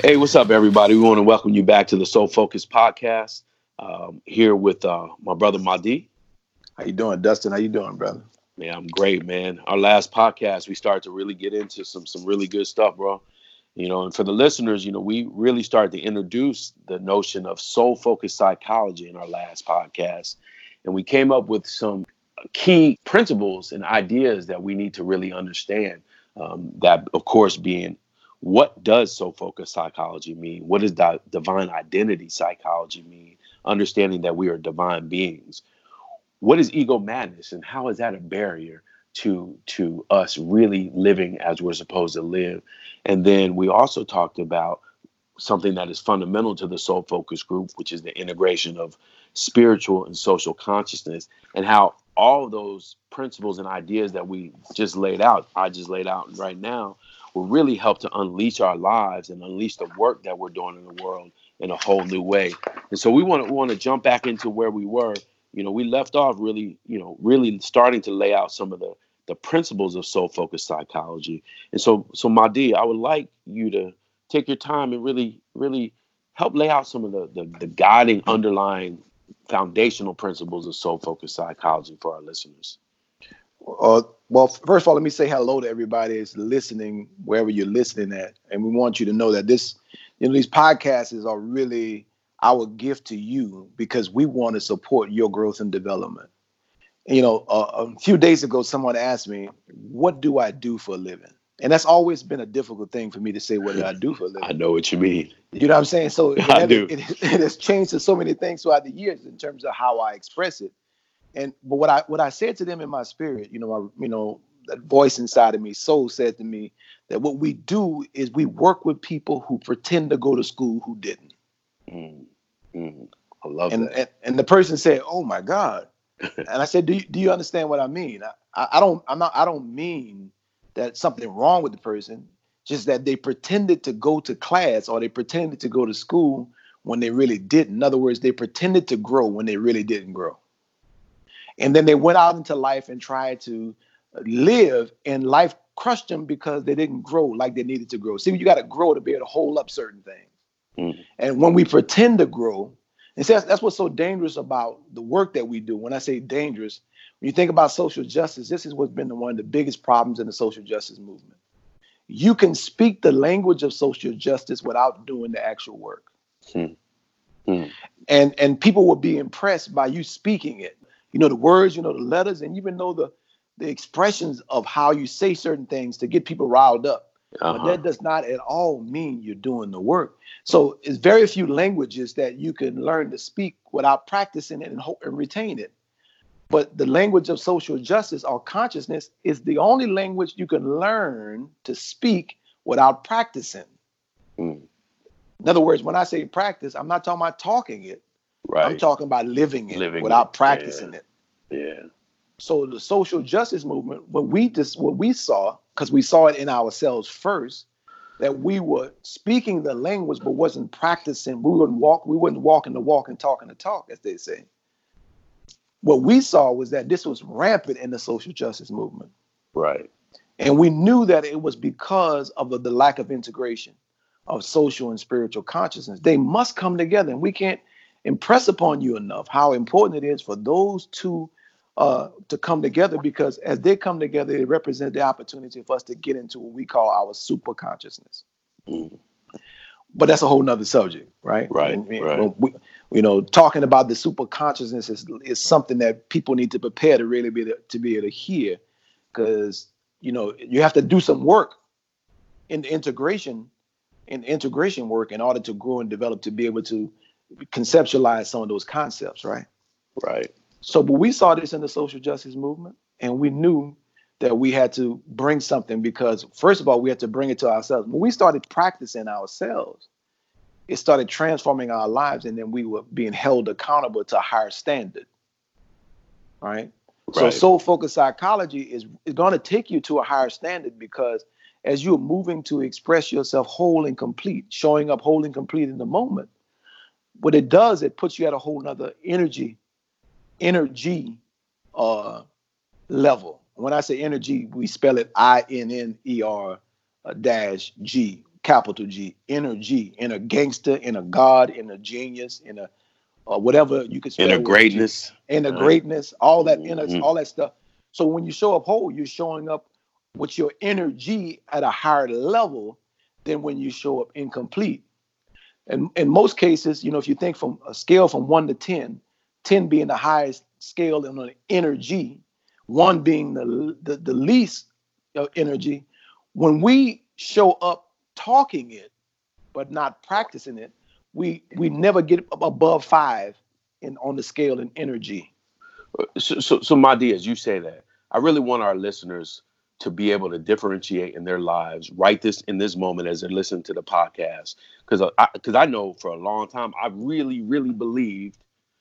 Hey, what's up, everybody? We want to welcome you back to the Soul Focus podcast. Um, here with uh, my brother Mahdi. How you doing, Dustin? How you doing, brother? Man, I'm great, man. Our last podcast, we started to really get into some some really good stuff, bro. You know, and for the listeners, you know, we really started to introduce the notion of soul focused psychology in our last podcast, and we came up with some key principles and ideas that we need to really understand. Um, that, of course, being what does soul focused psychology mean? What does di- divine identity psychology mean? Understanding that we are divine beings. What is ego madness and how is that a barrier to to us really living as we're supposed to live? And then we also talked about something that is fundamental to the soul focus group, which is the integration of spiritual and social consciousness, and how all those principles and ideas that we just laid out, I just laid out right now, will really help to unleash our lives and unleash the work that we're doing in the world in a whole new way. And so we want to want to jump back into where we were. You know, we left off really, you know, really starting to lay out some of the the principles of soul focused psychology. And so so Mahdi, I would like you to take your time and really, really help lay out some of the the, the guiding underlying foundational principles of soul focused psychology for our listeners. Uh, well, first of all, let me say hello to everybody that's listening wherever you're listening at, and we want you to know that this, you know, these podcasts are really our gift to you because we want to support your growth and development. You know, uh, a few days ago, someone asked me, "What do I do for a living?" And that's always been a difficult thing for me to say what do I do for a living. I know what you mean. You know what I'm saying? So I it, do. It, it, has changed to so many things throughout the years in terms of how I express it. And but what I what I said to them in my spirit, you know, I, you know, that voice inside of me, soul said to me that what we do is we work with people who pretend to go to school who didn't. Mm, mm, I love and, that. And, and the person said, "Oh my God," and I said, "Do you, do you understand what I mean? I, I don't I'm not I don't mean that something wrong with the person, just that they pretended to go to class or they pretended to go to school when they really didn't. In other words, they pretended to grow when they really didn't grow." And then they went out into life and tried to live, and life crushed them because they didn't grow like they needed to grow. See, you got to grow to be able to hold up certain things. Mm. And when we pretend to grow, and see, that's, that's what's so dangerous about the work that we do. When I say dangerous, when you think about social justice, this is what's been the, one of the biggest problems in the social justice movement. You can speak the language of social justice without doing the actual work. Mm. Mm. And and people will be impressed by you speaking it you know the words, you know the letters, and even know the the expressions of how you say certain things to get people riled up. Uh-huh. But that does not at all mean you're doing the work. So it's very few languages that you can learn to speak without practicing it and, hope and retain it. But the language of social justice or consciousness is the only language you can learn to speak without practicing. Mm. In other words, when I say practice, I'm not talking about talking it. Right. I'm talking about living it Living without it, practicing yeah. it. Yeah. So the social justice movement, what we just what we saw, because we saw it in ourselves first, that we were speaking the language but wasn't practicing. We wouldn't walk, we wouldn't walk in the walk and talk in the talk, as they say. What we saw was that this was rampant in the social justice movement. Right. And we knew that it was because of the, the lack of integration of social and spiritual consciousness. They must come together, and we can't impress upon you enough how important it is for those two uh, to come together because as they come together, they represent the opportunity for us to get into what we call our super consciousness. Mm. But that's a whole nother subject, right? Right, And, right. We, you know, talking about the super consciousness is, is something that people need to prepare to really be able to, to be able to hear because, you know, you have to do some work in the integration in integration work in order to grow and develop to be able to conceptualize some of those concepts, right? Right. So, but we saw this in the social justice movement, and we knew that we had to bring something because, first of all, we had to bring it to ourselves. When we started practicing ourselves, it started transforming our lives, and then we were being held accountable to a higher standard. Right. So, soul focused psychology is, is going to take you to a higher standard because as you're moving to express yourself whole and complete, showing up whole and complete in the moment, what it does, it puts you at a whole nother energy, energy uh, level. When I say energy, we spell it I N N E R uh, dash G, capital G, energy, in a gangster, in a god, in a genius, in a uh, whatever you could spell. in a greatness, in a greatness, all that, in mm-hmm. all that stuff. So when you show up whole, you're showing up with your energy at a higher level than when you show up incomplete. And in most cases, you know, if you think from a scale from one to 10, 10 being the highest scale in an energy, one being the, the, the least uh, energy, when we show up talking it, but not practicing it, we we never get above five in on the scale in energy. Uh, so, so, so Mahdi, as you say that, I really want our listeners to be able to differentiate in their lives right this in this moment as they're listening to the podcast. Because because I, I, know for a long time I really really believed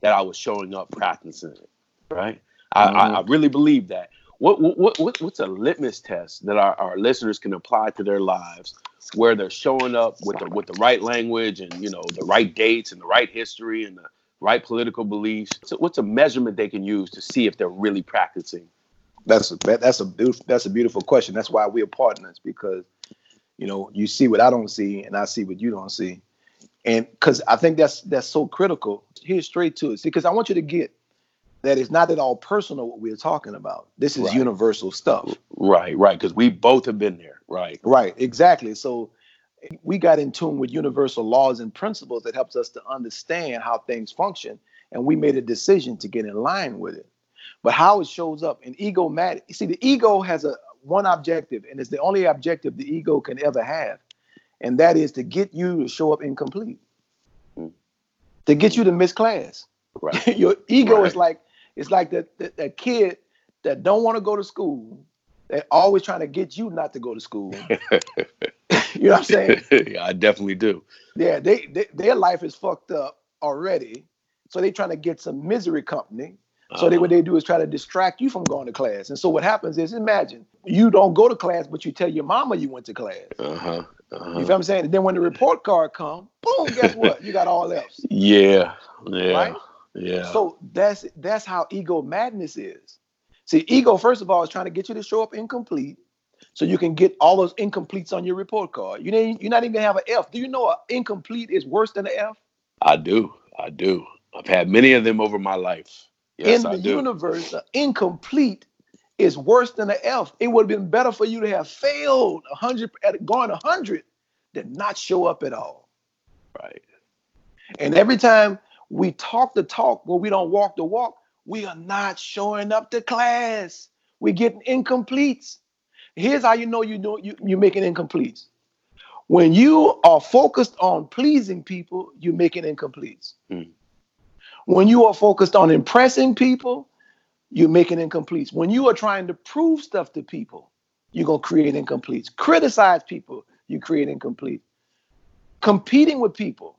that I was showing up practicing it right? Mm-hmm. I, I, I, really believe that. What, what what what's a litmus test that our, our listeners can apply to their lives where they're showing up with the with the right language and you know the right dates and the right history and the right political beliefs? So what's a measurement they can use to see if they're really practicing that's a that's a that's a beautiful question. That's why we're partners because you know you see what I don't see and I see what you don't see, and because I think that's that's so critical. Here's straight to it. Because I want you to get that it's not at all personal what we're talking about. This is right. universal stuff. Right, right. Because we both have been there. Right. Right. Exactly. So we got in tune with universal laws and principles that helps us to understand how things function, and we made a decision to get in line with it. But how it shows up in ego matter. You see, the ego has a one objective, and it's the only objective the ego can ever have, and that is to get you to show up incomplete, mm. to get you to miss class. Right. Your ego right. is like it's like that that, that kid that don't want to go to school. They're always trying to get you not to go to school. you know what I'm saying? yeah, I definitely do. Yeah, they, they their life is fucked up already, so they trying to get some misery company so they, what they do is try to distract you from going to class. And so what happens is, imagine you don't go to class, but you tell your mama you went to class. Uh-huh. Uh-huh. You feel what I'm saying? And then when the report card come, boom, guess what? You got all else. Yeah. Yeah. Right? Yeah. So that's that's how ego madness is. See, ego, first of all, is trying to get you to show up incomplete so you can get all those incompletes on your report card. You know, you're not even gonna have an F. Do you know an incomplete is worse than an F? I do. I do. I've had many of them over my life. Yes, in the universe, incomplete is worse than an F. It would have been better for you to have failed a hundred at going a hundred than not show up at all. Right. And every time we talk the talk, but we don't walk the walk, we are not showing up to class. We're getting incompletes. Here's how you know you know you, you're making incompletes. When you are focused on pleasing people, you're making incompletes. Mm. When you are focused on impressing people, you're making incompletes. When you are trying to prove stuff to people, you're going to create incompletes. Criticize people, you create incomplete. Competing with people,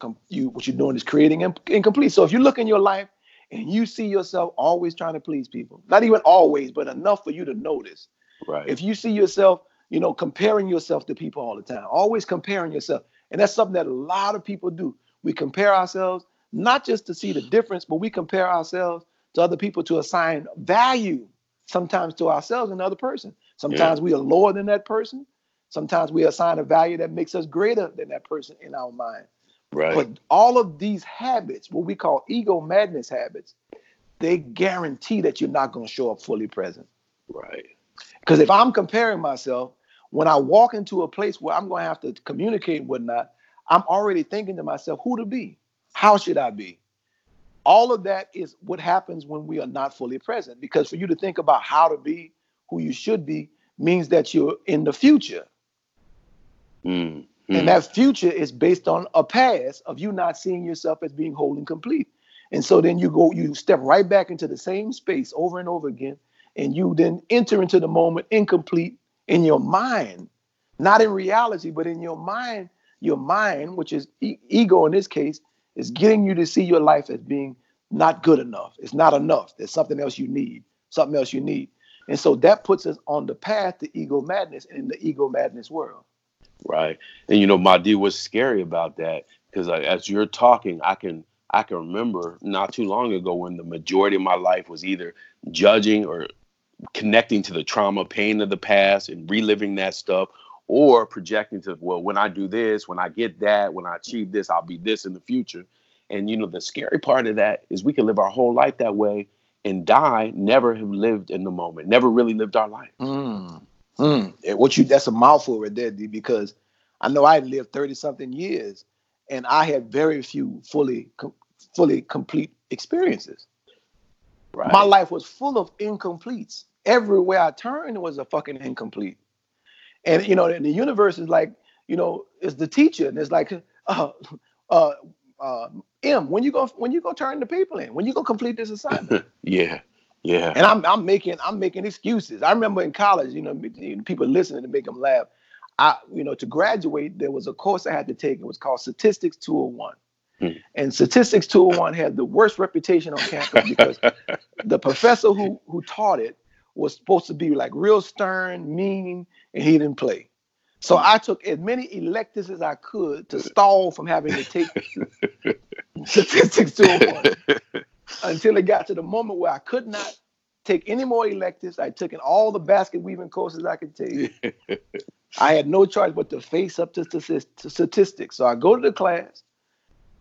com- you what you're doing is creating in- incomplete. So if you look in your life and you see yourself always trying to please people, not even always, but enough for you to notice. Right. If you see yourself, you know, comparing yourself to people all the time, always comparing yourself, and that's something that a lot of people do. We compare ourselves not just to see the difference, but we compare ourselves to other people to assign value sometimes to ourselves and other person. Sometimes yeah. we are lower than that person. Sometimes we assign a value that makes us greater than that person in our mind. Right. But all of these habits, what we call ego madness habits, they guarantee that you're not going to show up fully present. Right. Because if I'm comparing myself, when I walk into a place where I'm going to have to communicate and whatnot, I'm already thinking to myself who to be. How should I be? All of that is what happens when we are not fully present. Because for you to think about how to be who you should be means that you're in the future. Mm-hmm. And that future is based on a past of you not seeing yourself as being whole and complete. And so then you go, you step right back into the same space over and over again. And you then enter into the moment incomplete in your mind, not in reality, but in your mind. Your mind, which is e- ego in this case, is getting you to see your life as being not good enough. It's not enough. There's something else you need, something else you need. And so that puts us on the path to ego madness and in the ego madness world. Right. And you know, Mahdi, what's scary about that, because as you're talking, I can I can remember not too long ago when the majority of my life was either judging or connecting to the trauma, pain of the past and reliving that stuff, or projecting to well when i do this when i get that when i achieve this i'll be this in the future and you know the scary part of that is we can live our whole life that way and die never have lived in the moment never really lived our life mm. Mm. what you that's a mouthful right there D, because i know i lived 30 something years and i had very few fully com- fully complete experiences right. my life was full of incompletes everywhere i turned was a fucking incomplete and you know, and the universe is like, you know, is the teacher, and it's like, uh, uh, uh, M, when you go, when you go turn the people in, when you go complete this assignment. yeah, yeah. And I'm, I'm making, I'm making excuses. I remember in college, you know, people listening to make them laugh. I, you know, to graduate, there was a course I had to take. It was called Statistics 201. Hmm. And Statistics 201 had the worst reputation on campus because the professor who who taught it was supposed to be like real stern, mean, and he didn't play. So I took as many electives as I could to stall from having to take statistics to one until it got to the moment where I could not take any more electives. I took in all the basket weaving courses I could take. I had no choice but to face up to, to statistics. So I go to the class.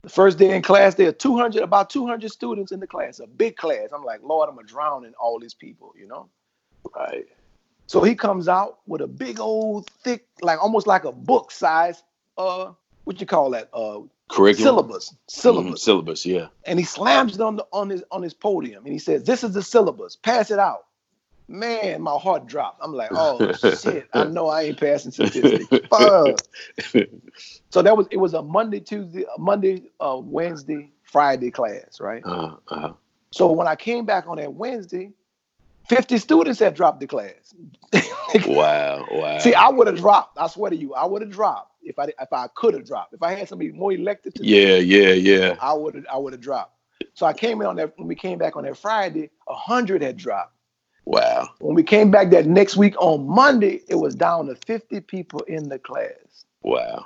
The first day in class, there are 200, about 200 students in the class, a big class. I'm like, Lord, I'm gonna drown in all these people, you know? Right. So he comes out with a big old thick, like almost like a book size, uh, what you call that? Uh curriculum syllabus. Syllabus. Mm-hmm. Syllabus, yeah. And he slams it on the on his on his podium and he says, This is the syllabus. Pass it out. Man, my heart dropped. I'm like, oh shit, I know I ain't passing statistics. so that was it was a Monday, Tuesday, Monday, uh, Wednesday, Friday class, right? Uh-huh, uh-huh. So when I came back on that Wednesday, 50 students had dropped the class. wow, wow. See, I would have dropped. I swear to you, I would have dropped if I if I could have dropped. If I had somebody more elected to Yeah, me, yeah, yeah. I would have I would have dropped. So I came in on that when we came back on that Friday, hundred had dropped. Wow. When we came back that next week on Monday, it was down to 50 people in the class. Wow.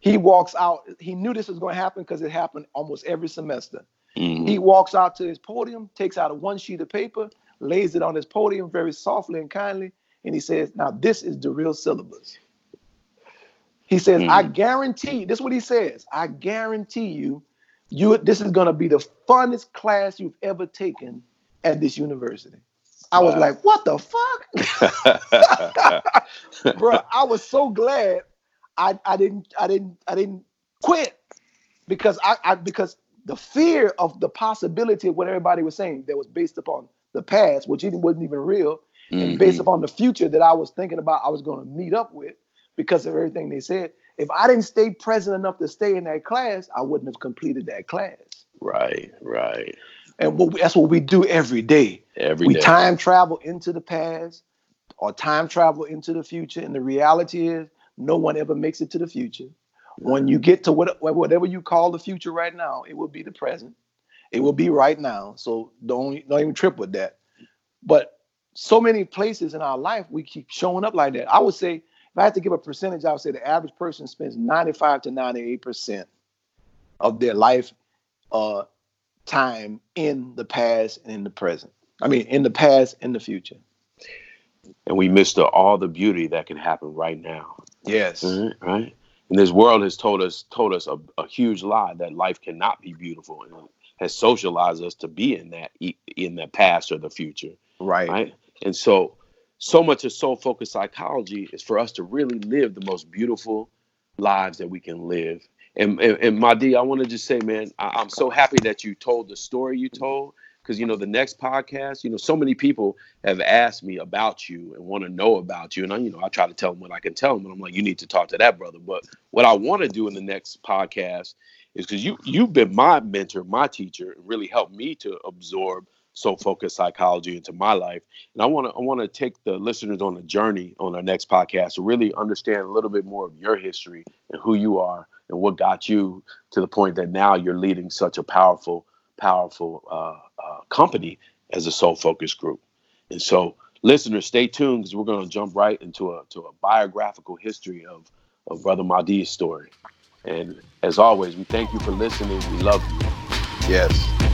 He walks out. He knew this was going to happen because it happened almost every semester. Mm-hmm. He walks out to his podium, takes out a one sheet of paper, lays it on his podium very softly and kindly, and he says, Now this is the real syllabus. He says, mm. I guarantee, this is what he says, I guarantee you, you this is gonna be the funnest class you've ever taken at this university. I wow. was like, what the fuck? Bro, I was so glad I, I didn't I didn't I didn't quit because I, I because the fear of the possibility of what everybody was saying that was based upon the past, which even wasn't even real, mm-hmm. and based upon the future that I was thinking about, I was going to meet up with because of everything they said. If I didn't stay present enough to stay in that class, I wouldn't have completed that class. Right, right. And what we, that's what we do every day. Every we day. time travel into the past or time travel into the future. And the reality is, no one ever makes it to the future. When you get to what, whatever you call the future right now, it will be the present. It will be right now. So don't don't even trip with that. But so many places in our life we keep showing up like that. I would say if I had to give a percentage, I would say the average person spends 95 to 98 percent of their life uh, time in the past and in the present. I mean, in the past and the future. And we miss the, all the beauty that can happen right now. Yes. Right. right? And this world has told us told us a, a huge lie that life cannot be beautiful. Has socialized us to be in that in the past or the future. Right. Right. And so so much of soul focused psychology is for us to really live the most beautiful lives that we can live. And and, and Mahdi, I want to just say, man, I, am so happy that you told the story you told. Because you know the next podcast, you know, so many people have asked me about you and want to know about you, and I, you know, I try to tell them what I can tell them, and I'm like, you need to talk to that brother. But what I want to do in the next podcast is because you you've been my mentor, my teacher, and really helped me to absorb soul focused psychology into my life. And I want to I want to take the listeners on a journey on our next podcast to really understand a little bit more of your history and who you are and what got you to the point that now you're leading such a powerful powerful uh, uh, company as a soul focused group. And so, listeners, stay tuned because we're going to jump right into a to a biographical history of of Brother Mahdi's story. And as always, we thank you for listening. We love you. Yes.